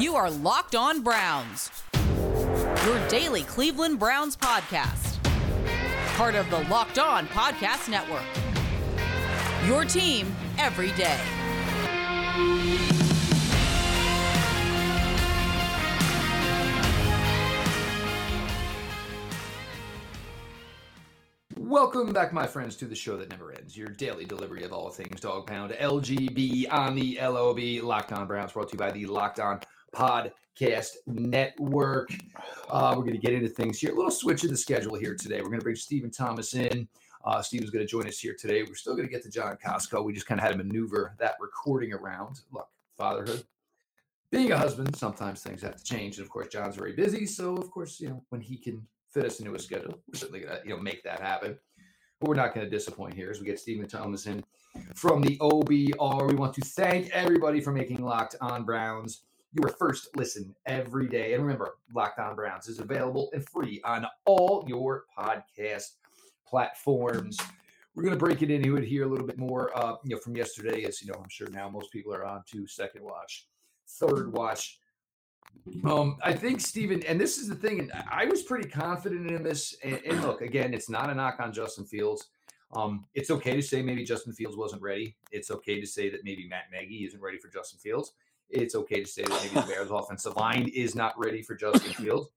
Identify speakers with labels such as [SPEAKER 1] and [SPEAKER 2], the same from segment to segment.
[SPEAKER 1] You are Locked On Browns, your daily Cleveland Browns podcast. Part of the Locked On Podcast Network. Your team every day.
[SPEAKER 2] Welcome back, my friends, to the show that never ends. Your daily delivery of all things dog pound, LGB on the LOB, Locked On Browns, brought to you by the Locked On Podcast Network. Uh, we're going to get into things here. A little switch in the schedule here today. We're going to bring Stephen Thomas in. Uh, going to join us here today. We're still going to get to John Costco. We just kind of had to maneuver that recording around. Look, fatherhood, being a husband, sometimes things have to change. And of course, John's very busy. So, of course, you know, when he can fit us into a schedule. We're certainly going to you know make that happen. But we're not going to disappoint here as we get Stephen Thomas in from the OBR. We want to thank everybody for making Locked On Browns your first listen every day. And remember, Locked On Browns is available and free on all your podcast platforms. We're going to break it into it here a little bit more, uh, you know, from yesterday. As you know, I'm sure now most people are on to second watch, third watch um, I think Stephen, and this is the thing, and I was pretty confident in this. And, and, look, again, it's not a knock on Justin Fields. Um, it's okay to say maybe Justin Fields wasn't ready. It's okay to say that maybe Matt Nagy isn't ready for Justin Fields. It's okay to say that maybe the Bears' offensive line is not ready for Justin Fields.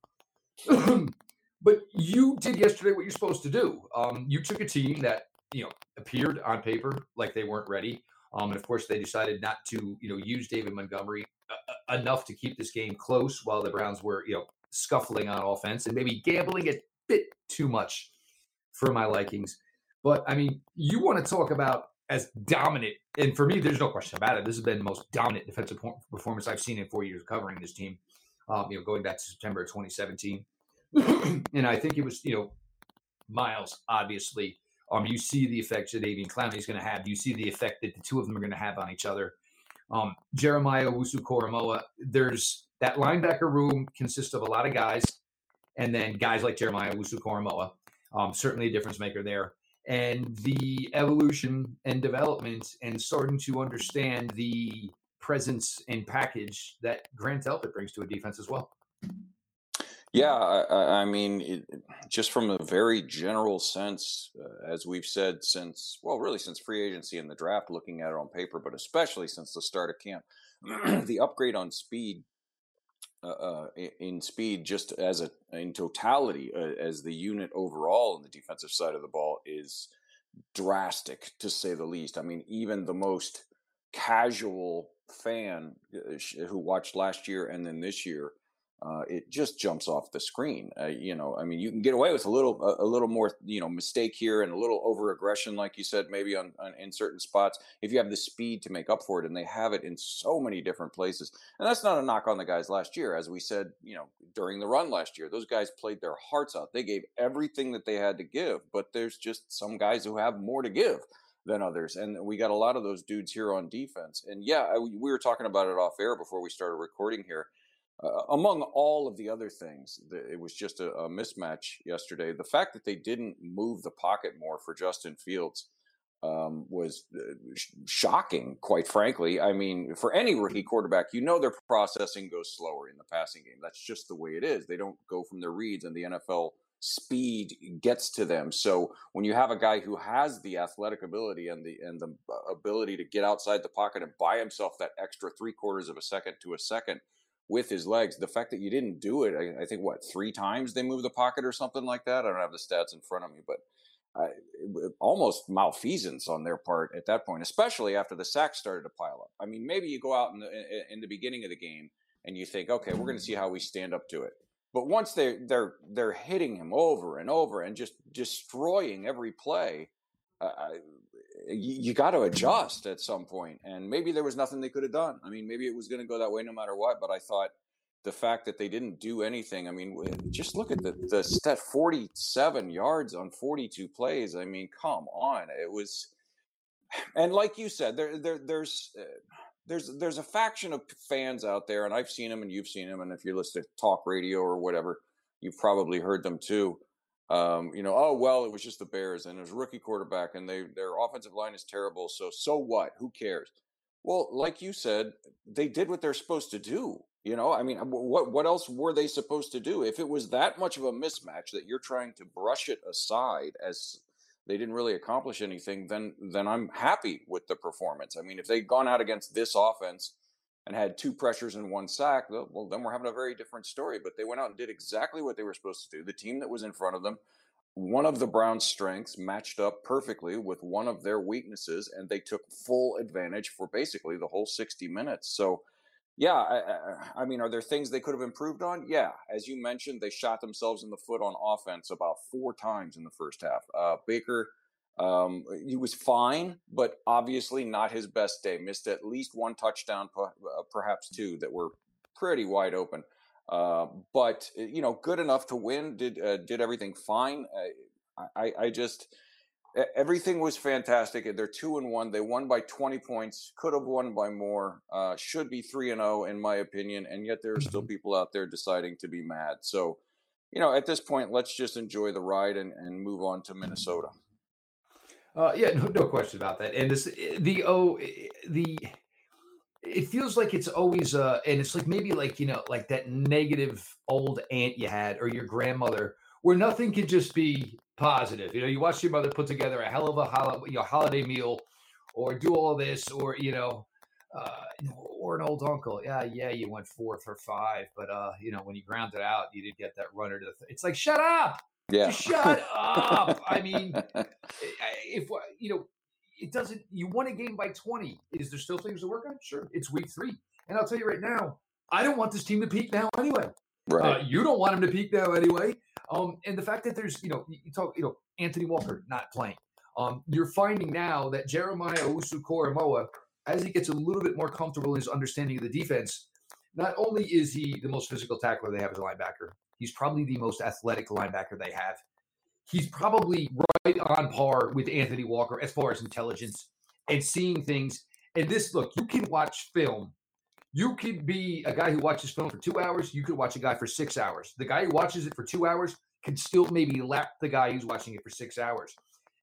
[SPEAKER 2] but you did yesterday what you're supposed to do. Um, you took a team that you know appeared on paper like they weren't ready. Um, and of course, they decided not to, you know, use David Montgomery uh, enough to keep this game close while the Browns were, you know, scuffling on offense and maybe gambling a bit too much for my likings. But I mean, you want to talk about as dominant, and for me, there's no question about it. This has been the most dominant defensive performance I've seen in four years covering this team. Um, you know, going back to September of 2017, and I think it was, you know, Myles obviously um, you see the effect that Jadeveon Clowney is going to have. You see the effect that the two of them are going to have on each other. Um, Jeremiah Owusu-Koramoah, there's that linebacker room consists of a lot of guys, and then guys like Jeremiah Owusu-Koramoah, um, certainly a difference maker there. And the evolution and development and starting to understand the presence and package that Grant Delpit brings to a defense as well.
[SPEAKER 3] Yeah, I, I mean, it, just from a very general sense, uh, as we've said since, well, really since free agency and the draft, looking at it on paper, but especially since the start of camp, the upgrade on speed, uh, uh, in speed, just as a in totality, uh, as the unit overall on the defensive side of the ball is drastic to say the least. I mean, even the most casual fan uh, who watched last year and then this year uh, it just jumps off the screen. Uh, you know, I mean, you can get away with a little, a, a, little more, you know, mistake here and a little over aggression, like you said, maybe on, on, in certain spots. If you have the speed to make up for it, and they have it in so many different places, and that's not a knock on the guys last year, as we said, you know, during the run last year, those guys played their hearts out. They gave everything that they had to give, but there's just some guys who have more to give than others. And we got a lot of those dudes here on defense. And yeah, we were talking about it off air before we started recording here. Uh, among all of the other things, it was just a, a, mismatch yesterday. The fact that they didn't move the pocket more for Justin Fields um, was uh, sh- shocking, quite frankly. I mean, for any rookie quarterback, you know their processing goes slower in the passing game. That's just the way it is. They don't go from their reads, and the NFL speed gets to them. So when you have a guy who has the athletic ability and the and the uh, ability to get outside the pocket and buy himself that extra three quarters of a second to a second with his legs. The fact that you didn't do it, I, I, think, what three times they moved the pocket or something like that. I don't have the stats in front of me, but uh, almost malfeasance on their part at that point, especially after the sacks started to pile up. I mean, maybe you go out in the in the beginning of the game and you think, okay, we're going to see how we stand up to it. But once they they're they're hitting him over and over and just destroying every play, uh, you, you got to adjust at some point. And maybe there was nothing they could have done. I mean, maybe it was going to go that way no matter what. But I thought the fact that they didn't do anything. I mean, just look at the the stat 47 yards on 42 plays. I mean, come on, it was. And like you said, there there there's. Uh, there's there's a faction of fans out there, and I've seen them, and you've seen them, and if you listen to talk radio or whatever, you've probably heard them too um, you know, oh well, it was just the Bears and it was rookie quarterback, and they their offensive line is terrible. So so what? Who cares? Well, like you said, they did what they're supposed to do. You know, I mean, what what else were they supposed to do? If it was that much of a mismatch that you're trying to brush it aside as they didn't really accomplish anything, then then I'm happy with the performance. I mean, if they'd gone out against this offense and had two pressures and one sack, well, then we're having a very different story. But they went out and did exactly what they were supposed to do. The team that was in front of them, one of the Browns' strengths matched up perfectly with one of their weaknesses, and they took full advantage for basically the whole 60 minutes. So, yeah, I, I, mean, are there things they could have improved on? Yeah, as you mentioned, they shot themselves in the foot on offense about four times in the first half. Uh, Baker um, he was fine, but obviously not his best day. Missed at least one touchdown, uh, perhaps two, that were pretty wide open. Uh, but uh, you know, good enough to win. Did uh, did everything fine. I, I just everything was fantastic. They're two and one. They won by twenty points. Could have won by more. Uh, should be three and zero, oh, in my opinion. And yet there are still mm-hmm. people out there deciding to be mad. So, you know, at this point, let's just enjoy the ride and, and move on to Minnesota.
[SPEAKER 2] Uh, yeah, no, no question about that. And this, eh, the oh, eh, the it feels like it's always uh, and it's like maybe like you know, like that negative old aunt you had or your grandmother, where nothing could just be positive. You know, you watch your mother put together a hell of a hol- you know, holiday meal, or do all this, or you know, uh, or an old uncle. Yeah, yeah, you went four for five, but uh, you know, when you ground it out, you did get that runner to the. Th- it's like shut up.
[SPEAKER 3] Yeah.
[SPEAKER 2] Shut up. I mean, if you know, it doesn't. You won a game by twenty. Is there still things to work on? Sure. It's week three, and I'll tell you right now, I don't want this team to peak now anyway. Right. Uh, you don't want him to peak now anyway. Um, and the fact that there's, you know, you talk, you know, Anthony Walker not playing. Um, you're finding now that Jeremiah Owusu-Koramoah, as he gets a little bit more comfortable in his understanding of the defense, not only is he the most physical tackler they have as a linebacker, He's probably the most athletic linebacker they have. He's probably right on par with Anthony Walker as far as intelligence and seeing things. And this, look, you can watch film. You could be a guy who watches film for two hours. You could watch a guy for six hours. The guy who watches it for two hours can still maybe lap the guy who's watching it for six hours.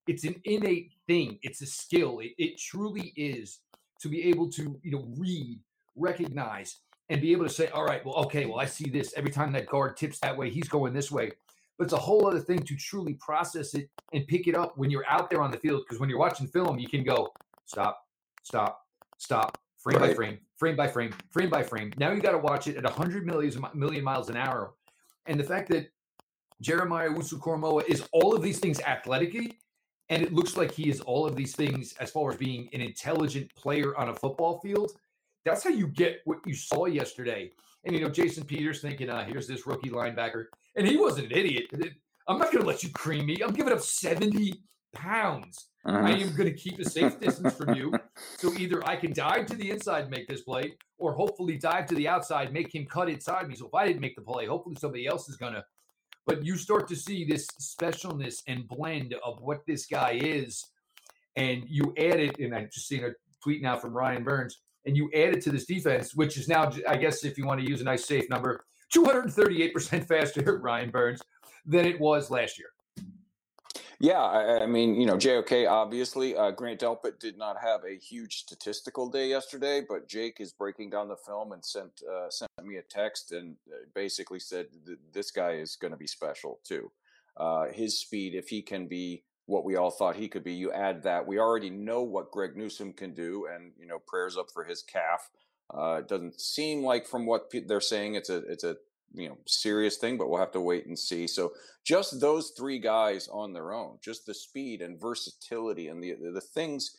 [SPEAKER 2] It's an innate thing. It's a skill. It, it truly is to be able to, you know, read, recognize, and be able to say, all right, well, okay, well, I see this every time that guard tips that way, he's going this way. But it's a whole other thing to truly process it and pick it up when you're out there on the field. Because when you're watching film, you can go, stop, stop, stop, frame right. by frame, frame by frame, frame by frame. Now you got to watch it at 100 million, million miles an hour. And the fact that Jeremiah Owusu-Koramoah is all of these things athletically, and it looks like he is all of these things as far as being an intelligent player on a football field – that's how you get what you saw yesterday. And you know, Jason Peters thinking, uh, here's this rookie linebacker, and he wasn't an idiot. I'm not going to let you cream me. I'm giving up 70 pounds. Uh-huh. I am going to keep a safe distance from you. So either I can dive to the inside, make this play, or hopefully dive to the outside, make him cut inside me. So if I didn't make the play, hopefully somebody else is going to. But you start to see this specialness and blend of what this guy is, and you add it. And I just seen a tweet now from Ryan Burns and you add it to this defense, which is now, I guess, if you want to use a nice safe number, 238% faster, Ryan Burns, than it was last year.
[SPEAKER 3] Yeah, I, I mean, you know, JOK obviously, uh, Grant Delpit did not have a huge statistical day yesterday, but Jake is breaking down the film and sent uh, sent me a text and uh, basically said this guy is going to be special too. Uh, his speed, if he can be what we all thought he could be. You add that we already know what Greg Newsome can do, and you know prayers up for his calf. Uh, it doesn't seem like from what they're saying it's a it's a you know serious thing, but we'll have to wait and see. So just those three guys on their own, just the speed and versatility and the the things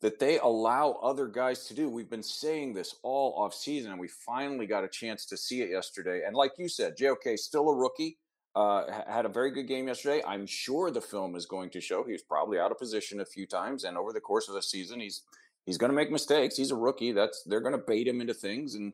[SPEAKER 3] that they allow other guys to do. We've been saying this all off season, and we finally got a chance to see it yesterday. And like you said, JOK still a rookie uh, had a very good game yesterday. I'm sure the film is going to show he was probably out of position a few times, and over the course of the season, he's he's going to make mistakes. He's a rookie. That's they're going to bait him into things, and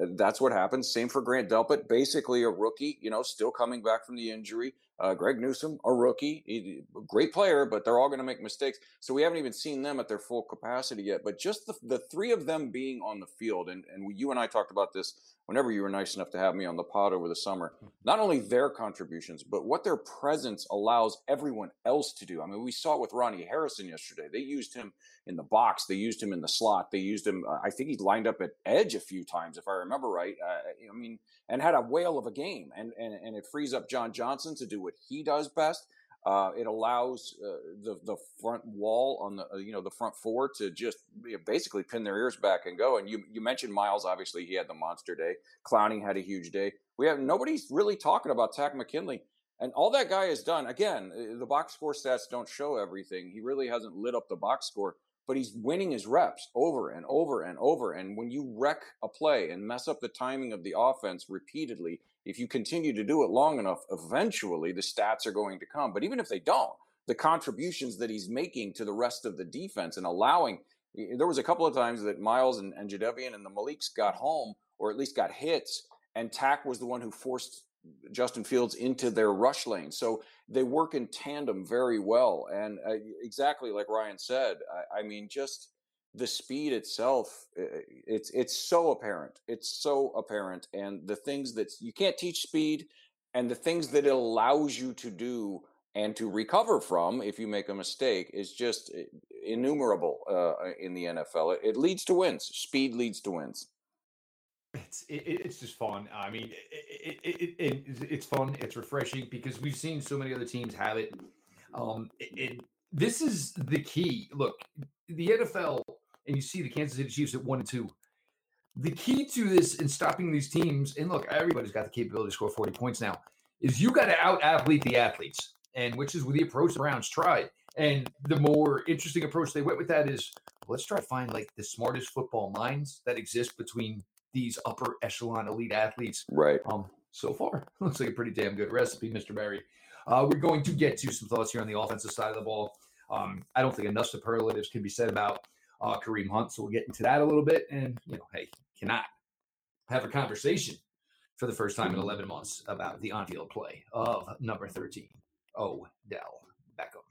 [SPEAKER 3] uh, that's what happens. Same for Grant Delpit, basically a rookie. You know, still coming back from the injury. Uh, Greg Newsome, a rookie, he, great player, but they're all going to make mistakes. So we haven't even seen them at their full capacity yet. But just the, the three of them being on the field, and, and you and I talked about this whenever you were nice enough to have me on the pod over the summer. Not only their contributions, but what their presence allows everyone else to do. I mean, we saw it with Ronnie Harrison yesterday. They used him in the box, they used him in the slot, they used him. Uh, I think he lined up at edge a few times, if I remember right. Uh, I mean, and had a whale of a game, and, and and it frees up John Johnson to do what he does best. Uh, it allows uh, the the front wall on the uh, you know the front four to just basically pin their ears back and go. And you you mentioned Myles, obviously he had the monster day. Clowney had a huge day. We have nobody's really talking about Takk McKinley. And all that guy has done, again, uh, the box score stats don't show everything. He really hasn't lit up the box score, but he's winning his reps over and over and over. And when you wreck a play and mess up the timing of the offense repeatedly, if you continue to do it long enough, eventually the stats are going to come. But even if they don't, the contributions that he's making to the rest of the defense and allowing there was a couple of times that Myles and, and Jadeveon and the Maliks got home or at least got hits, and Takk was the one who forced Justin Fields into their rush lane. So they work in tandem very well. And uh, exactly like Ryan said, I, I mean, just the speed itself it's it's so apparent. It's so apparent. And the things that you can't teach speed and the things that it allows you to do and to recover from if you make a mistake is just eh, innumerable uh, in the NFL it, it, leads to wins. Speed leads to wins
[SPEAKER 2] it's it, it's just fun i mean it, it, it's fun it's refreshing because we've seen so many other teams have it um this is the key look the nfl and you see the Kansas City Chiefs at one and two. The key to this in stopping these teams, and look, everybody's got the capability to score 40 points now, is you got to out athlete the athletes, and which is with the approach the Browns tried. And the more interesting approach they went with that is let's try to find like the smartest football minds that exist between these upper echelon elite athletes.
[SPEAKER 3] Right.
[SPEAKER 2] Um, so far, looks like a pretty damn good recipe, Mr. Barry. Uh, we're going to get to some thoughts here on the offensive side of the ball. Um, I don't think enough superlatives can be said about uh, Kareem Hunt. So we'll get into that a little bit. And, you know, hey, cannot have a conversation for the first time in 11 months about the on field play of number 13, Odell Beckham.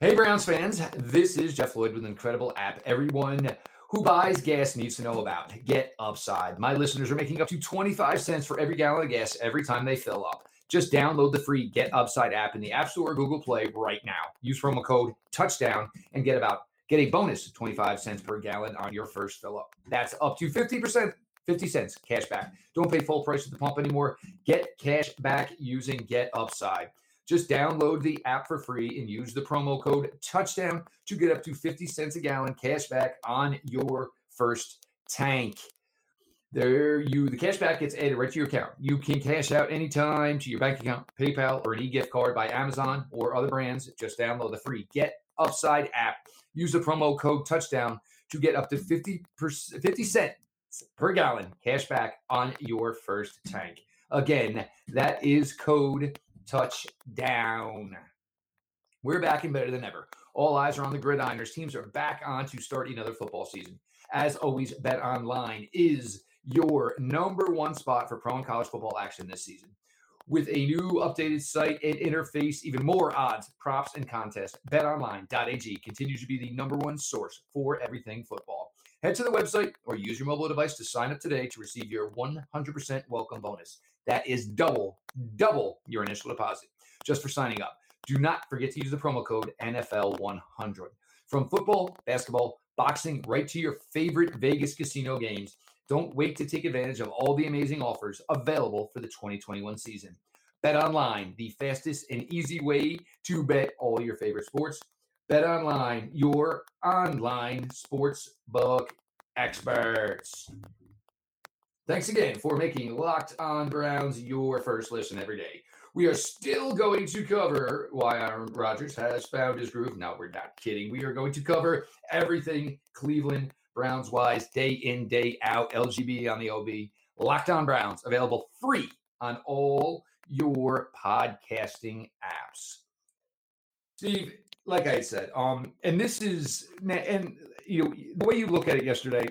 [SPEAKER 2] Hey, Browns fans. This is Jeff Lloyd with an incredible app. Everyone who buys gas needs to know about. Get Upside. My listeners are making up to 25 cents for every gallon of gas every time they fill up. Just download the free Get Upside app in the App Store or Google Play right now. Use promo code touchdown and get about get a bonus of 25 cents per gallon on your first fill up. That's up to 50%, 50 cents cash back. Don't pay full price at the pump anymore. Get cash back using Get Upside. Just download the app for free and use the promo code touchdown to get up to 50 cents a gallon cash back on your first tank. There, you the cashback gets added right to your account. You can cash out anytime to your bank account, PayPal, or an e-gift card by Amazon or other brands. Just download the free Get Upside app. Use the promo code Touchdown to get up to 50 per, 50 cents per gallon cash back on your first tank. Again, that is code Touchdown. We're back and better than ever. All eyes are on the gridironers. Teams are back on to start another football season. As always, Bet Online is your number one spot for pro and college football action this season. With a new updated site and interface, even more odds, props, and contests, betonline.ag continues to be the number one source for everything football. Head to the website or use your mobile device to sign up today to receive your 100% welcome bonus. That is double, double your initial deposit just for signing up. Do not forget to use the promo code NFL100. From football, basketball, boxing, right to your favorite Vegas casino games. Don't wait to take advantage of all the amazing offers available for the 2021 season. Bet online, the fastest and easy way to bet all your favorite sports. Bet online, your online sports book experts. Thanks again for making Locked On Browns your first listen every day. We are still going to cover why Aaron Rodgers has found his groove. No, we're not kidding. We are going to cover everything Cleveland Browns wise, day in, day out, LGB on the OB. Locked On Browns, available free on all your podcasting apps. Steve, like I said, um, and this is and you know the way you look at it yesterday,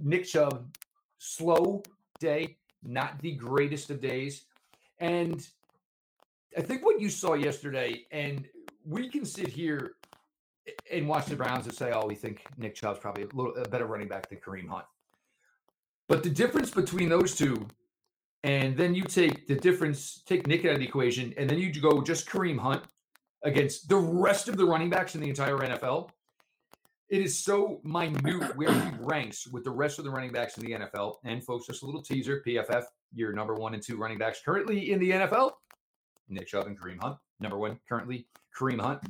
[SPEAKER 2] Nick Chubb, slow day, not the greatest of days. And I think what you saw yesterday, and we can sit here and watch the Browns and say, "Oh, we think Nick Chubb's probably a little a better running back than Kareem Hunt." But the difference between those two, and then you take the difference, take Nick out of the equation, and then you go just Kareem Hunt against the rest of the running backs in the entire NFL. It is so minute where he ranks with the rest of the running backs in the NFL. And folks, just a little teaser: PFF, your number one and two running backs currently in the NFL, Nick Chubb and Kareem Hunt. Number one currently, Kareem Hunt.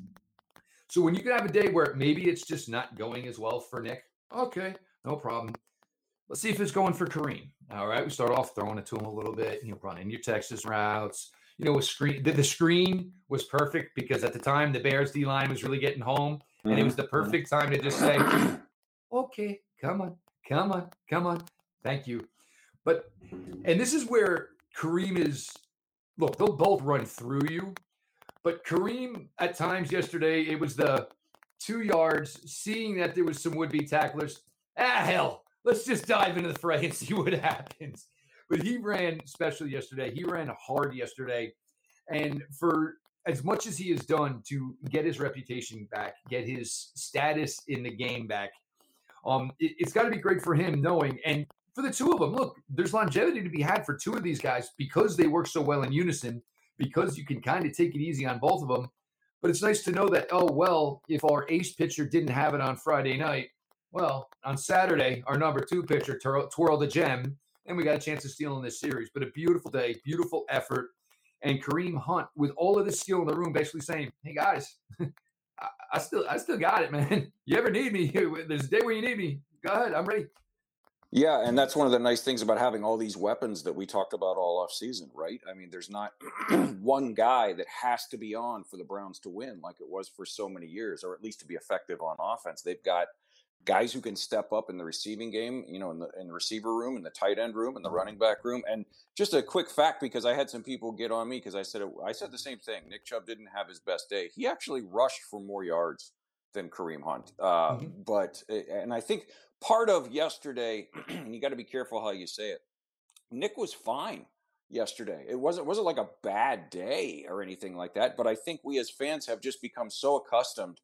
[SPEAKER 2] So when you can have a day where maybe it's just not going as well for Nick, okay, no problem. Let's see if it's going for Kareem. All right, we start off throwing it to him a little bit. You know, running your Texas routes. You know, a screen. The, the screen was perfect because at the time the Bears D line was really getting home, and it mm-hmm. was the perfect time to just say, "Okay, come on, come on, come on, thank you." But and this is where Kareem is. Look, they'll both run through you, but Kareem, at times yesterday, it was the two yards, seeing that there was some would be tacklers. Ah, hell, let's just dive into the fray and see what happens. But he ran special yesterday. He ran hard yesterday. And for as much as he has done to get his reputation back, get his status in the game back, um, it, it's got to be great for him knowing. And for the two of them, look, there's longevity to be had for two of these guys because they work so well in unison because you can kind of take it easy on both of them. But it's nice to know that, oh, well, if our ace pitcher didn't have it on Friday night, well, on Saturday, our number two pitcher twirled a gem, and we got a chance to steal in this series. But a beautiful day, beautiful effort. And Kareem Hunt, with all of the skill in the room, basically saying, hey, guys, I, I still I still got it, man. You ever need me? There's a day where you need me. Go ahead. I'm ready.
[SPEAKER 3] Yeah, and that's one of the nice things about having all these weapons that we talked about all off season, right? I mean, there's not one guy that has to be on for the Browns to win like it was for so many years, or at least to be effective on offense. They've got guys who can step up in the receiving game, you know, in the in the receiver room, in the tight end room, in the running back room. And just a quick fact, because I had some people get on me because I said it, I said the same thing. Nick Chubb didn't have his best day. He actually rushed for more yards than Kareem Hunt. Uh, mm-hmm. But and I think part of yesterday, and you got to be careful how you say it. Nick was fine yesterday. It wasn't wasn't like a bad day or anything like that. But I think we as fans have just become so accustomed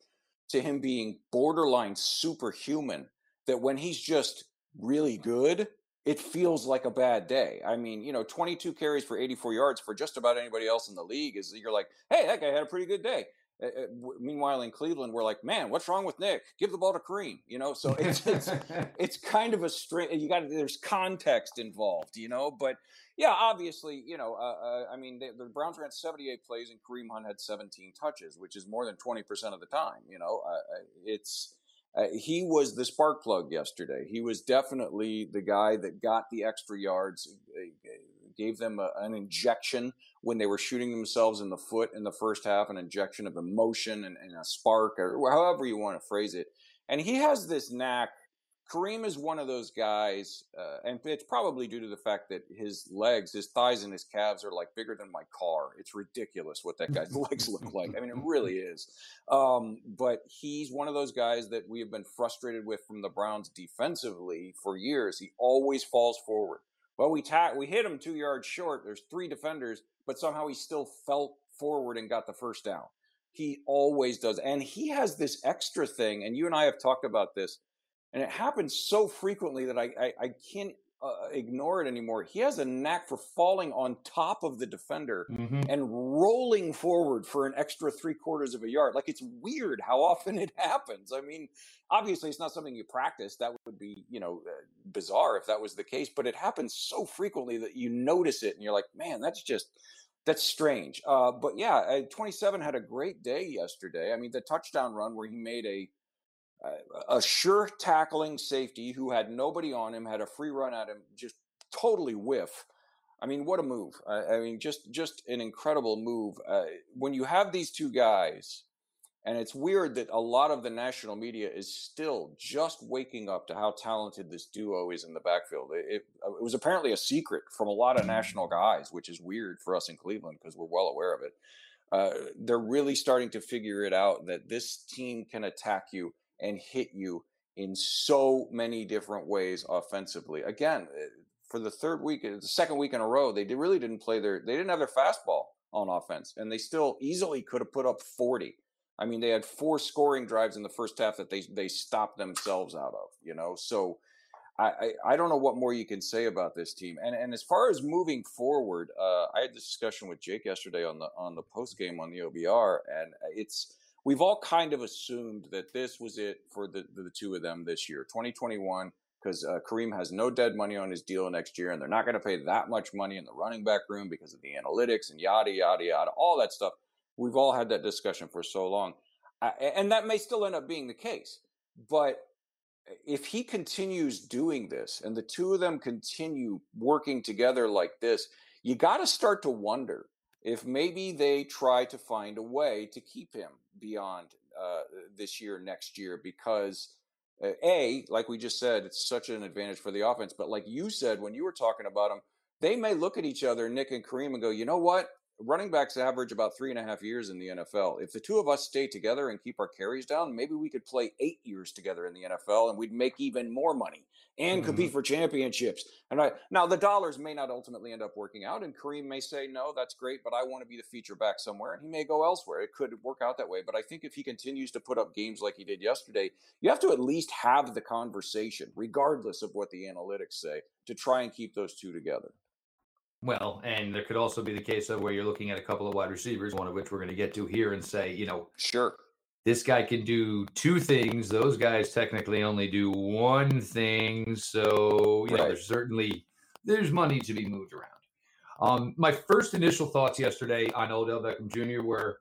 [SPEAKER 3] to him being borderline superhuman that when he's just really good, it feels like a bad day. I mean, you know, 22 carries for 84 yards for just about anybody else in the league is you're like, hey, that guy had a pretty good day. Uh, uh meanwhile, in Cleveland, we're like, man, what's wrong with Nick? Give the ball to Kareem. You know, so it's it's, it's kind of a straight. You got there's context involved, you know. But yeah, obviously, you know, uh, uh, I mean, the Browns ran 78 plays and Kareem Hunt had 17 touches, which is more than 20 percent of the time. You know, uh, it's. Uh, he was the spark plug yesterday. He was definitely the guy that got the extra yards, gave them a, an injection when they were shooting themselves in the foot in the first half, an injection of emotion and, and a spark, or however you want to phrase it. And he has this knack. Kareem is one of those guys, uh, and it's probably due to the fact that his legs, his thighs, and his calves are like bigger than my car. It's ridiculous what that guy's legs look like. I mean, it really is. Um, but he's one of those guys that we have been frustrated with from the Browns defensively for years. He always falls forward. Well, we ta- we hit him two yards short. There's three defenders, but somehow he still felt forward and got the first down. He always does, and he has this extra thing. And you and I have talked about this, and it happens so frequently that I I, I can't uh, ignore it anymore. He has a knack for falling on top of the defender mm-hmm. and rolling forward for an extra three quarters of a yard. Like it's weird how often it happens. I mean, obviously it's not something you practice. That would be, you know, uh, bizarre if that was the case, but it happens so frequently that you notice it and you're like, man, that's just, that's strange. Uh, but yeah, uh, 27 had a great day yesterday. I mean, the touchdown run where he made a, a sure tackling safety who had nobody on him, had a free run at him, just totally whiff. I mean, what a move! I, I mean, just just an incredible move. Uh, when you have these two guys, and it's weird that a lot of the national media is still just waking up to how talented this duo is in the backfield. It, it, it was apparently a secret from a lot of national guys, which is weird for us in Cleveland because we're well aware of it. Uh, they're really starting to figure it out that this team can attack you and hit you in so many different ways offensively. Again, eh, for the third week, the second week in a row, they really didn't play their, they didn't have their fastball on offense, and they still easily could have put up 40. I mean, they had four scoring drives in the first half that they they stopped themselves out of. You know, so I, I, I don't know what more you can say about this team. And and as far as moving forward, uh, I had this discussion with Jake yesterday on the on the post game on the OBR, and it's we've all kind of assumed that this was it for the the, two of them this year, 2021 because uh, Kareem has no dead money on his deal next year, and they're not going to pay that much money in the running back room because of the analytics and yada yada yada, all that stuff. We've all had that discussion for so long, uh, and that may still end up being the case. But if he continues doing this, and the two of them continue working together like this, you got to start to wonder if maybe they try to find a way to keep him beyond uh, this year, next year, because uh, a like we just said it's such an advantage for the offense but like you said when you were talking about them they may look at each other nick and kareem and go you know what running backs average about three and a half years in the NFL. If the two of us stay together and keep our carries down, maybe we could play eight years together in the NFL and we'd make even more money and mm-hmm. compete for championships. And I, now the dollars may not ultimately end up working out, and Kareem may say, "No, that's great, but I want to be the feature back somewhere," and he may go elsewhere. It could work out that way, but I think if he continues to put up games like he did yesterday, you have to at least have the conversation, regardless of what the analytics say, to try and keep those two together.
[SPEAKER 2] Well, and there could also be the case of where you're looking at a couple of wide receivers, one of which we're going to get to here, and say, you know,
[SPEAKER 3] sure,
[SPEAKER 2] this guy can do two things. Those guys technically only do one thing. So, you right. know, there's certainly there's money to be moved around. Um, my first initial thoughts yesterday on Odell Beckham Jr. were,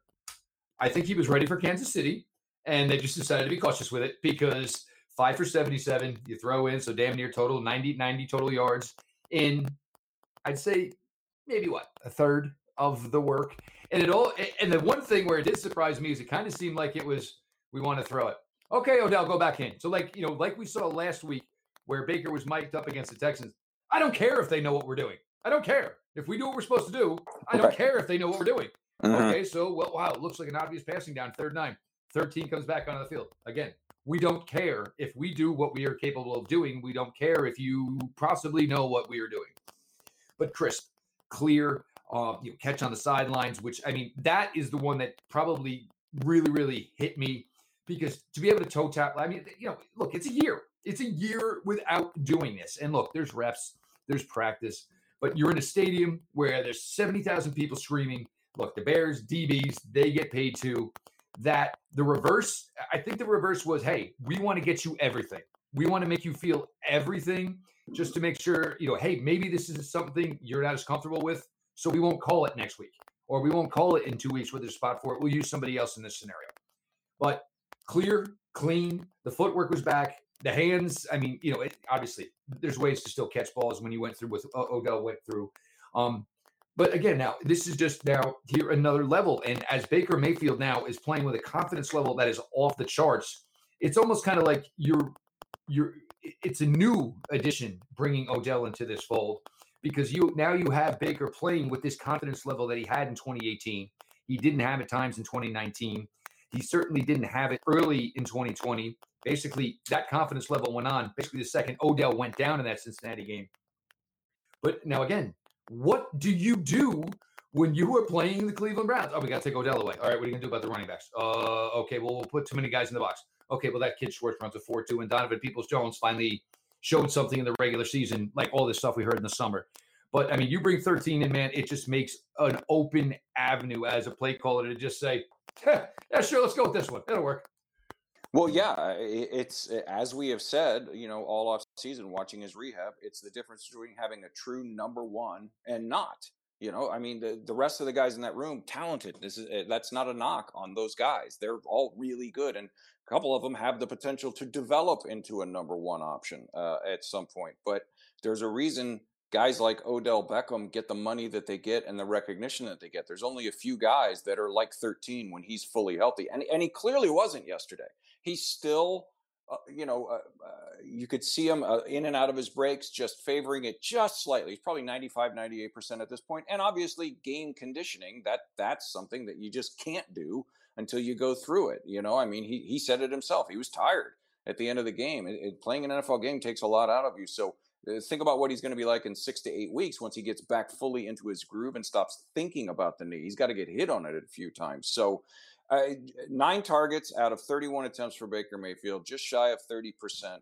[SPEAKER 2] I think he was ready for Kansas City, and they just decided to be cautious with it because five for 77, you throw in, so damn near total 90, 90 total yards in I'd say maybe what a third of the work. And it all and the one thing where it did surprise me is it kind of seemed like it was we want to throw it. Okay, Odell, go back in. So like you know, like we saw last week where Baker was mic'd up against the Texans. I don't care if they know what we're doing. I don't care if we do what we're supposed to do. I don't care if they know what we're doing. Mm-hmm. Okay, so well, wow, it looks like an obvious passing down, third nine. 13 comes back onto the field. Again, we don't care if we do what we are capable of doing. We don't care if you possibly know what we are doing but crisp, clear, uh, you know, catch on the sidelines, which I mean, that is the one that probably really, really hit me because to be able to toe tap, I mean, you know, look, it's a year. It's a year without doing this. And look, there's reps, there's practice, but you're in a stadium where there's 70,000 people screaming. Look, the Bears, DBs, they get paid too. That the reverse, I think the reverse was, hey, we want to get you everything. We want to make you feel everything just to make sure, you know, hey, maybe this is something you're not as comfortable with. So we won't call it next week or we won't call it in two weeks with a spot for it. We'll use somebody else in this scenario. But clear, clean, the footwork was back. The hands, I mean, you know, it, obviously there's ways to still catch balls when you went through with uh, Odell went through. Um, but again, now this is just now here another level. And as Baker Mayfield now is playing with a confidence level that is off the charts, it's almost kind of like you're you're it's a new addition bringing Odell into this fold because you now you have Baker playing with this confidence level that he had in 2018. He didn't have at times in 2019. He certainly didn't have it early in 2020. Basically, that confidence level went on. Basically, the second Odell went down in that Cincinnati game. But now again, what do you do when you are playing the Cleveland Browns? Oh, we got to take Odell away. All right, what are you going to do about the running backs? Uh, okay, well, we'll put too many guys in the box okay, well, that kid Schwartz runs a 4 2, and Donovan Peoples Jones finally showed something in the regular season, like all this stuff we heard in the summer. But I mean, you bring 13 in, man, it just makes an open avenue as a play caller to just say, yeah, sure, let's go with this one. It'll work.
[SPEAKER 3] Well, yeah, it's as we have said, you know, all off season watching his rehab. It's the difference between having a true number one and not. You know, I mean, the, the rest of the guys in that room, talented. This is eh, that's not a knock on those guys. They're all really good, and couple of them have the potential to develop into a number one option uh, at some point. But there's a reason guys like Odell Beckham get the money that they get and the recognition that they get. There's only a few guys that are like 13 when he's fully healthy, and and he clearly wasn't yesterday. He's still uh, you know, uh, uh, you could see him uh, in and out of his breaks, just favoring it just slightly. He's probably 95, 98% at this point. And obviously, game conditioning, that that's something that you just can't do until you go through it. You know, I mean, he, he said it himself. He was tired at the end of the game. It, it, playing an NFL game takes a lot out of you. So Uh, think about what he's going to be like in six to eight weeks once he gets back fully into his groove and stops thinking about the knee. He's got to get hit on it a few times. So, uh, nine targets out of 31 attempts for Baker Mayfield, just shy of 30%,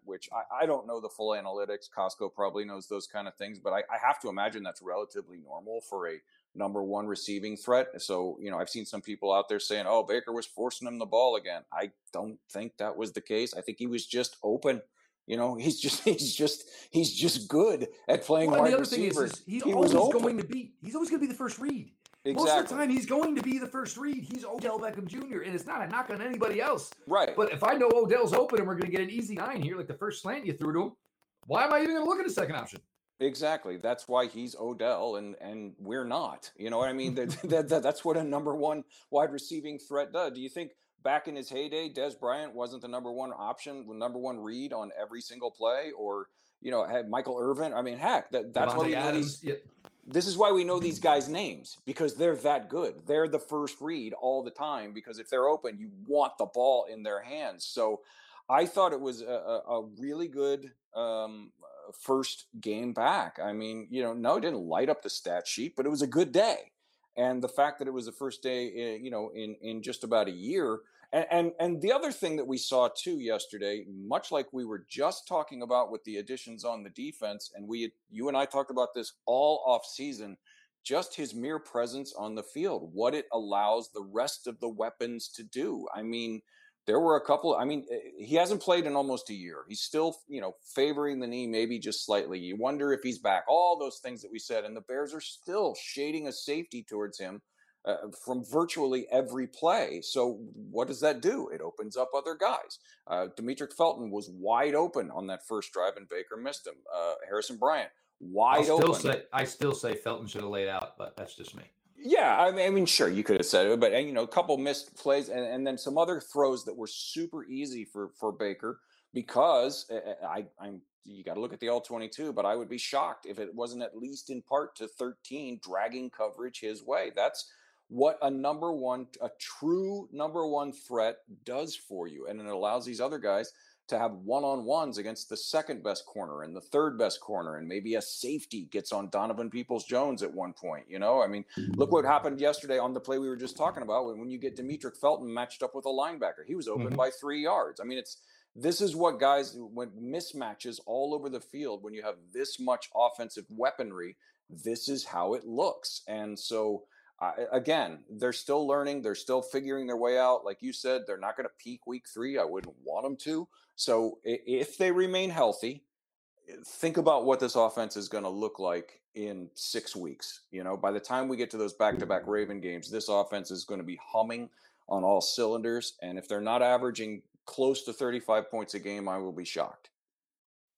[SPEAKER 3] which I, I don't know the full analytics. Costco probably knows those kind of things, but I, I have to imagine that's relatively normal for a number one receiving threat. So, you know, I've seen some people out there saying, oh, Baker was forcing him the ball again. I don't think that was the case. I think he was just open. You know, he's just he's just he's just good at playing well, wide the other receiver. Thing is, is
[SPEAKER 2] he's he always going to be he's always going to be the first read. Exactly. Most of the time, he's going to be the first read. He's Odell Beckham Jr., and it's not a knock on anybody else.
[SPEAKER 3] Right.
[SPEAKER 2] But if I know Odell's open and we're going to get an easy nine here, like the first slant you threw to him, why am I even going to look at a second option?
[SPEAKER 3] Exactly. That's why he's Odell and and we're not. You know what I mean? that, that, that, that's what a number one wide receiving threat does. Do you think back in his heyday, Dez Bryant wasn't the number one option, the number one read on every single play, or you know, had Michael Irvin? I mean, heck, that, that's we know these. Yep. This is why we know these guys' names because they're that good. They're the first read all the time because if they're open, you want the ball in their hands. So I thought it was a, a really good um, first game back. I mean, you know, no, it didn't light up the stat sheet, but it was a good day. And the fact that it was the first day, eh, you know, in in just about a year, and, and the other thing that we saw too yesterday, much like we were just talking about with the additions on the defense, and we, you and I talked about this all off season, just his mere presence on the field, what it allows the rest of the weapons to do. I mean, there were a couple. I mean, eh, he hasn't played in almost a year. He's still, you know, favoring the knee, maybe just slightly. You wonder if he's back. All those things that we said, and the Bears are still shading a safety towards him uh, from virtually every play. So what does that do? It opens up other guys. Uh, Demetric Felton was wide open on that first drive, and Baker missed him. Uh, Harrison Bryant wide open.
[SPEAKER 2] Say, I still say Felton should have laid out, but that's just me.
[SPEAKER 3] Yeah, I mean, I mean, sure, you could have said it, but and, you know, a couple missed plays, and, and then some other throws that were super easy for for Baker because eh, eh, I, I'm you got to look at the all 22, but I would be shocked if it wasn't at least in part to 13 dragging coverage his way. That's what a number one, a true number one threat does for you, and it allows these other guys to have one-on-ones against the second best corner and the third best corner and maybe a safety gets on Donovan Peoples Jones at one point you know? I mean look what happened yesterday on the play we were just talking about when, when you get Demetric Felton matched up with a linebacker. He was open mm-hmm. by 3 yards. I mean it's this is what guys when mismatches all over the field when you have this much offensive weaponry this is how it looks and so uh, again, they're still learning. They're still figuring their way out. Like you said, they're not going to peak week three. I wouldn't want them to. So if they remain healthy, think about what this offense is going to look like in six weeks. You know, by the time we get to those back to back Raven games, this offense is going to be humming on all cylinders. And if they're not averaging close to 35 points a game, I will be shocked.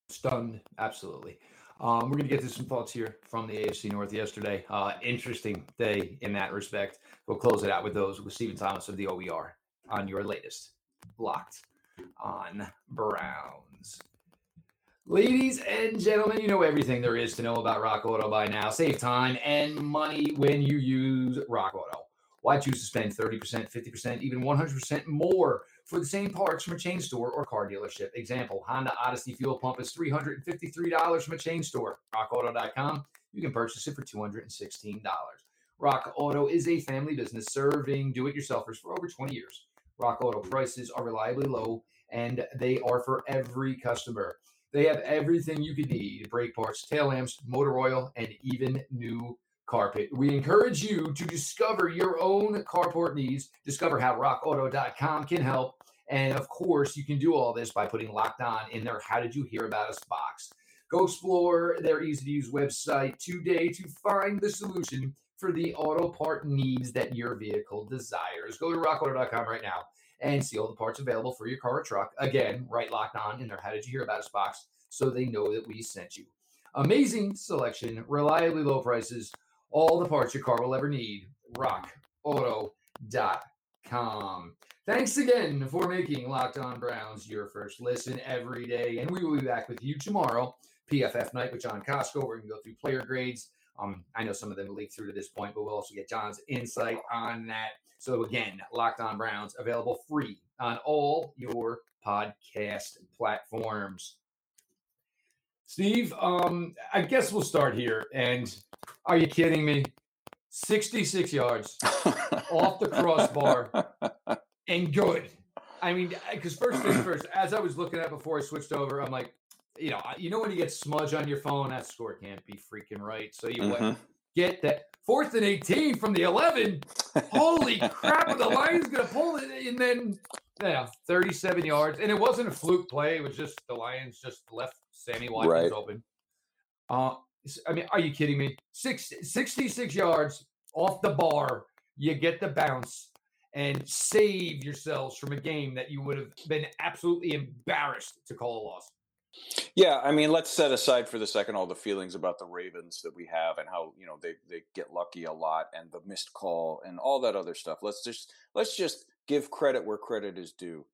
[SPEAKER 2] Stunned. Absolutely. Um, we're going to get to some thoughts here from the AFC North yesterday. Uh, interesting day in that respect. We'll close it out with those with Stephen Thomas of the OBR on your latest Locked on Browns. Ladies and gentlemen, you know everything there is to know about Rock Auto by now. Save time and money when you use Rock Auto. Why choose to spend 30%, 50%, even 100% more for the same parts from a chain store or car dealership? Example Honda Odyssey fuel pump is $353 from a chain store. RockAuto.com, you can purchase it for $216. Rock Auto is a family business serving do it yourselfers for over 20 years. Rock Auto prices are reliably low and they are for every customer. They have everything you could need brake parts, tail lamps, motor oil, and even new carpet. We encourage you to discover your own carport needs, discover how rockauto.com can help. And of course, you can do all this by putting locked on in their How Did You Hear About Us box. Go explore their easy to use website today to find the solution for the auto part needs that your vehicle desires. Go to rockauto.com right now and see all the parts available for your car or truck. Again, right locked on in their How Did You Hear About Us box so they know that we sent you. Amazing selection, reliably low prices, all the parts your car will ever need. RockAuto.com. Thanks again for making Locked On Browns your first listen every day. And we will be back with you tomorrow, PFF night with John Costco. We're going to go through player grades. Um, I know some of them leaked through to this point, but we'll also get John's insight on that. So, again, Locked On Browns available free on all your podcast platforms. Steve, um, I guess we'll start here. And are you kidding me? 66 yards off the crossbar and good. I mean, because first things first, as I was looking at before I switched over, I'm like, you know, you know when you get smudge on your phone, that score can't be freaking right. So you mm-hmm. get that fourth and 18 from the 11. Holy crap! The Lions going to pull it, and then yeah, 37 yards, and it wasn't a fluke play. It was just the Lions just left Sammy Watkins right. open. Uh, I mean, are you kidding me? Six, 66 yards off the bar. You get the bounce and save yourselves from a game that you would have been absolutely embarrassed to call a loss.
[SPEAKER 3] Yeah, I mean, let's set aside for the second all the feelings about the Ravens that we have and how you know they they get lucky a lot and the missed call and all that other stuff. Let's just let's just give credit where credit is due.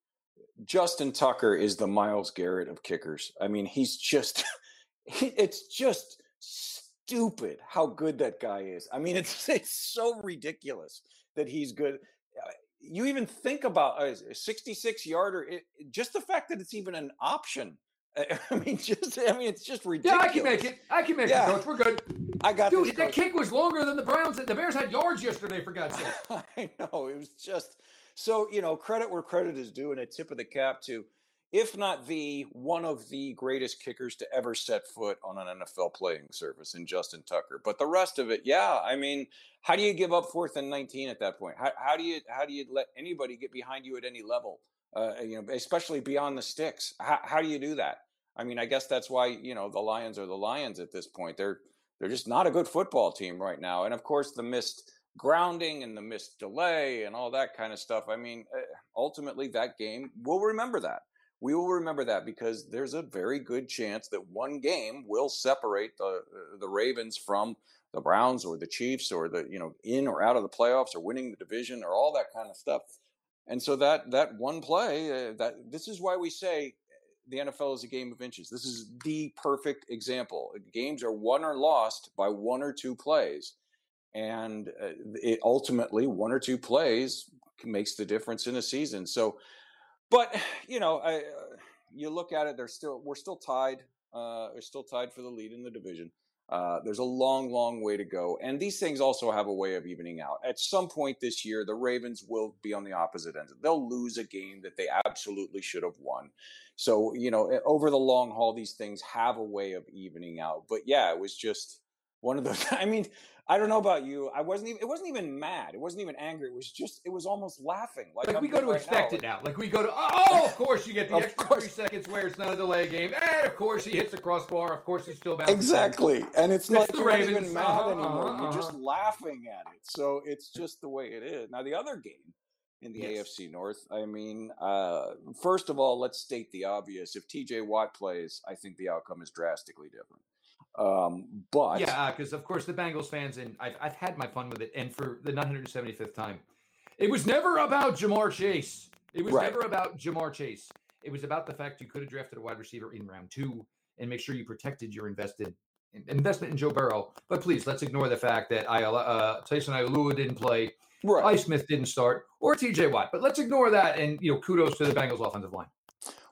[SPEAKER 3] Justin Tucker is the Myles Garrett of kickers. I mean, he's just, it's just stupid how good that guy is. I mean, it's, it's so ridiculous that he's good. Uh, you even think about a 66 yarder, it, just the fact that it's even an option. I mean, just I mean, it's just ridiculous.
[SPEAKER 2] Yeah, I can make it. I can make yeah. it, coach. We're good.
[SPEAKER 3] I got
[SPEAKER 2] Dude,
[SPEAKER 3] this,
[SPEAKER 2] that kick was longer than the Browns. The Bears had yards yesterday, for God's sake.
[SPEAKER 3] I know it was just so, you know, credit where credit is due and a tip of the cap to, if not the one of the greatest kickers to ever set foot on an NFL playing surface in Justin Tucker. But the rest of it, yeah, I mean, how do you give up fourth and 19 at that point? How, how do you how do you let anybody get behind you at any level? Uh, you know, especially beyond the sticks. How, how do you do that? I mean, I guess that's why you know the Lions are the Lions at this point. They're they're just not a good football team right now, and of course the missed grounding and the missed delay and all that kind of stuff. I mean, eh, ultimately, that game, we'll remember that. We will remember that because there's a very good chance that one game will separate the uh, the Ravens from the Browns or the Chiefs or the you know in or out of the playoffs or winning the division or all that kind of stuff. And so that that one play uh, that this is why we say the NFL is a game of inches. This is the perfect example. Games are won or lost by one or two plays and uh, it ultimately one or two plays makes the difference in a season. So, but you know, I, uh, you look at it, they're still we're still tied. Uh, we're still tied for the lead in the division. Uh, there's a long, long way to go, and these things also have a way of evening out. At some point this year, the Ravens will be on the opposite end. They'll lose a game that they absolutely should have won. So, you know, over the long haul, these things have a way of evening out. But yeah, it was just one of those. I mean, I don't know about you. I wasn't even. It wasn't even mad. It wasn't even angry. It was just. It was almost laughing.
[SPEAKER 2] Like, like we go to right expect now. it now. Like we go to. Oh, of course you get the extra course. three seconds where it's not a delay game, and of course he hits the crossbar. Of course he's still bouncing.
[SPEAKER 3] Exactly, and it's, not you're not even mad uh-huh, anymore. Uh-huh, you're just uh-huh. laughing at it. So it's just the way it is. Now the other game in the yes. AFC North. I mean, uh, first of all, let's state the obvious. If TJ Watt plays, I think the outcome is drastically different. Um, but
[SPEAKER 2] yeah, because uh, of course the Bengals fans and I've I've had my fun with it, and for the 975th time, it was never about Ja'Marr Chase. It was right. never about Ja'Marr Chase. It was about the fact you could have drafted a wide receiver in round two and make sure you protected your invested investment in Joe Burrow. But please, let's ignore the fact that I, uh, Tyson Alualu didn't play, right. Smith didn't start, or T.J. Watt. But let's ignore that and you know kudos to the Bengals offensive line.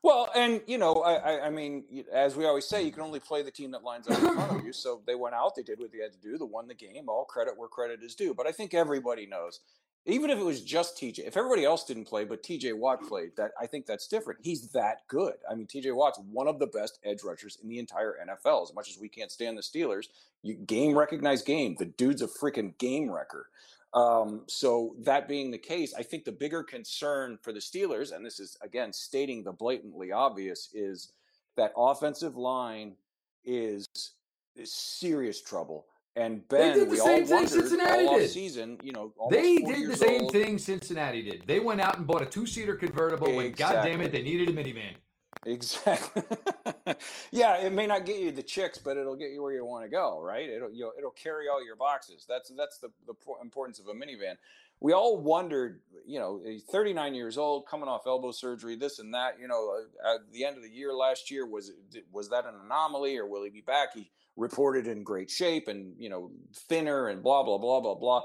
[SPEAKER 3] Well, and you know, I, I, mean, as we always say, you can only play the team that lines up in front of you. So they went out, they did what they had to do, they won the game. All credit where credit is due. But I think everybody knows, even if it was just TJ, if everybody else didn't play, but TJ Watt played, that I think that's different. He's that good. I mean, TJ Watt's one of the best edge rushers in the entire NFL. As much as we can't stand the Steelers, you game recognized game. The dude's a freaking game wrecker. Um, so that being the case, I think the bigger concern for the Steelers, and this is again stating the blatantly obvious, is that offensive line is, is serious trouble. And Ben, they did we all wondered Cincinnati all did. season, you know,
[SPEAKER 2] they did the same old. thing Cincinnati did. They went out and bought a two-seater convertible exactly. when, God damn it, they needed a minivan.
[SPEAKER 3] Exactly. yeah, it may not get you the chicks, but it'll get you where you want to go, right? It'll you it'll carry all your boxes. That's that's the the importance of a minivan. We all wondered, you know, 39 years old, coming off elbow surgery, this and that. You know, uh, at the end of the year last year, was was that an anomaly, or will he be back? He reported in great shape and you know thinner and blah blah blah blah blah.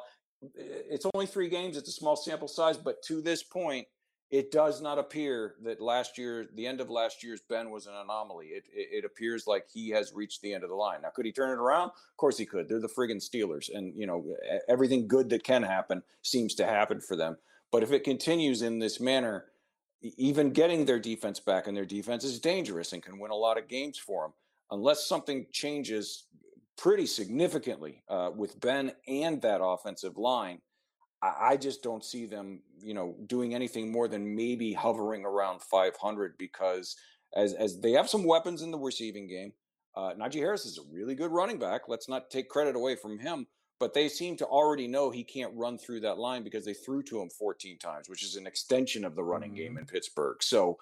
[SPEAKER 3] It's only three games. It's a small sample size, but to this point, it does not appear that last year, the end of last year's Ben was an anomaly. It, it, it appears like he has reached the end of the line. Now, could he turn it around? Of course he could. They're the friggin' Steelers, and you know everything good that can happen seems to happen for them. But if it continues in this manner, even getting their defense back, and their defense is dangerous and can win a lot of games for them, unless something changes pretty significantly uh, with Ben and that offensive line I just don't see them, you know, doing anything more than maybe hovering around 500 because as as they have some weapons in the receiving game. Uh, Najee Harris is a really good running back. Let's not take credit away from him, but they seem to already know he can't run through that line because they threw to him 14 times, which is an extension of the running mm-hmm. game in Pittsburgh. So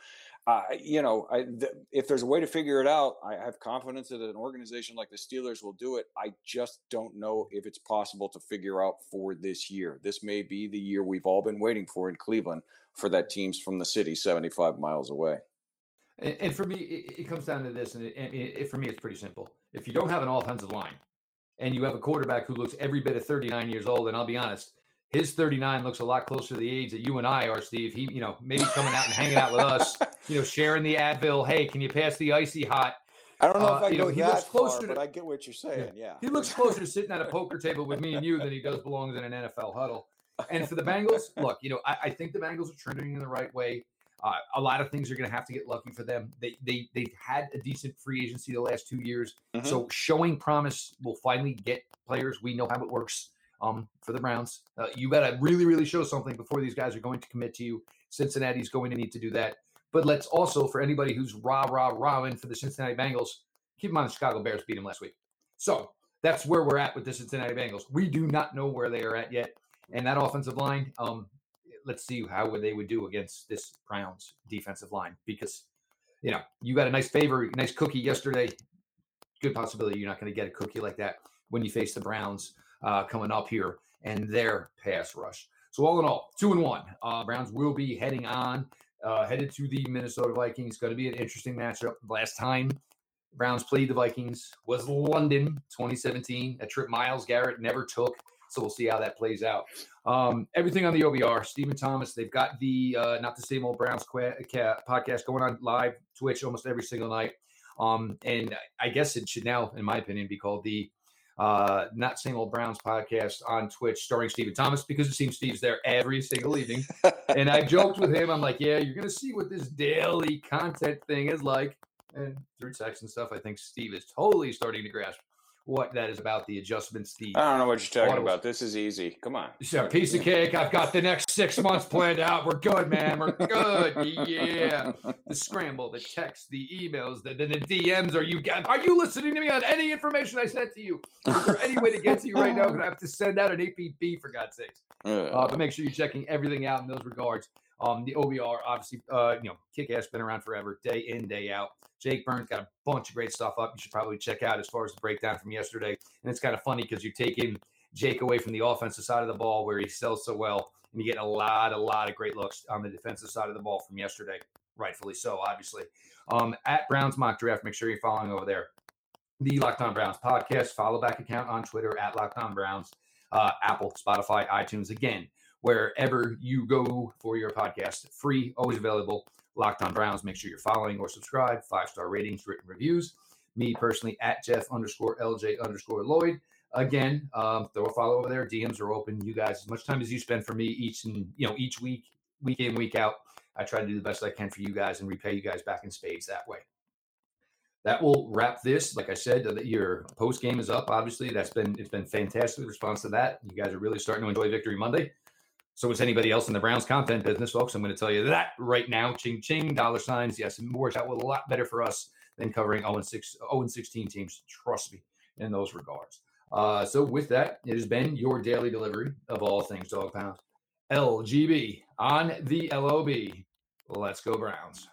[SPEAKER 3] you know, I, th- if there's a way to figure it out, I have confidence that an organization like the Steelers will do it. I just don't know if it's possible to figure out for this year. This may be the year we've all been waiting for in Cleveland for that teams from the city 75 miles away.
[SPEAKER 2] And, and for me, it, it, comes down to this, and, it, it, for me, it's pretty simple. If you don't have an offensive line, and you have a quarterback who looks every bit of 39 years old, and I'll be honest, his 39 looks a lot closer to the age that you and I are, Steve. He, you know, maybe coming out and hanging out with us, you know, sharing the Advil. Hey, can you pass the icy hot?
[SPEAKER 3] I don't know uh, if I you know, he looks closer far, to, but I get what you're saying. Yeah. yeah.
[SPEAKER 2] He looks closer to sitting at a poker table with me and you than he does belongs in an NFL huddle. And for the Bengals, look, you know, I, I think the Bengals are trending in the right way. Uh, a lot of things are going to have to get lucky for them. They they they've had a decent free agency the last two years, mm-hmm. so showing promise will finally get players. We know how it works um, for the Browns. Uh, you got to really, really show something before these guys are going to commit to you. Cincinnati's going to need to do that. But let's also, for anybody who's rah, rah, rah in for the Cincinnati Bengals, keep in mind the Chicago Bears beat them last week. So that's where we're at with the Cincinnati Bengals. We do not know where they are at yet. And that offensive line, um, let's see how they would do against this Browns defensive line because, you know, you got a nice favor, nice cookie yesterday. Good possibility you're not going to get a cookie like that when you face the Browns uh, coming up here and their pass rush. So all in all, two and one. Uh, Browns will be heading on, uh, headed to the Minnesota Vikings. Going to be an interesting matchup. Last time Browns played the Vikings was London 2017. A trip Myles Garrett never took. So we'll see how that plays out. Um, everything on the OBR, Stephen Thomas. They've got the uh, not the same old Browns podcast going on live Twitch almost every single night. Um, and I guess it should now, in my opinion, be called the uh, not same old Browns podcast on Twitch starring Stephen Thomas because it seems Steve's there every single evening. and I joked with him, I'm like, yeah, you're gonna see what this daily content thing is like. And through text and stuff, I think Steve is totally starting to grasp what that is about the adjustments. The
[SPEAKER 3] I don't know what you're talking about. This is easy. Come on.
[SPEAKER 2] Yeah, piece of cake. I've got the next six months planned out. We're good, man. We're good. Yeah. The scramble, the text, the emails, the, the, the DMs. Are you are you listening to me on any information I sent to you? Is there any way to get to you right now? Because I have to send out an APB for God's sakes. Uh, but make sure you're checking everything out in those regards. Um, the OBR, obviously, uh, you know, kick ass, been around forever, day in, day out. Jake Burns got a bunch of great stuff up. You should probably check out as far as the breakdown from yesterday. And it's kind of funny because you're taking Jake away from the offensive side of the ball where he sells so well, and you get a lot, a lot of great looks on the defensive side of the ball from yesterday. Rightfully so, obviously. Um, at Browns Mock Draft, make sure you're following over there. The Locked on Browns podcast, follow back account on Twitter at Locked on Browns, uh, Apple, Spotify, iTunes. Again, wherever you go for your podcast. Free, always available. Locked on Browns. Make sure you're following or subscribe. Five star ratings, written reviews. Me personally at Jeff underscore LJ underscore Lloyd. Again, um, throw a follow over there. DMs are open. You guys, as much time as you spend for me each and you know each week, week in, week out, I try to do the best I can for you guys and repay you guys back in spades that way. That will wrap this. Like I said, your post game is up. Obviously, that's been it's been fantastic response to that. You guys are really starting to enjoy Victory Monday. So is anybody else in the Browns content business, folks. I'm going to tell you that right now. Ching ching, dollar signs. Yes, it works out a lot better for us than covering 0 and 6, 0 and 16 teams. Trust me in those regards. Uh, so with that, it has been your daily delivery of all things dog pound. LGB on the LOB. Let's go Browns.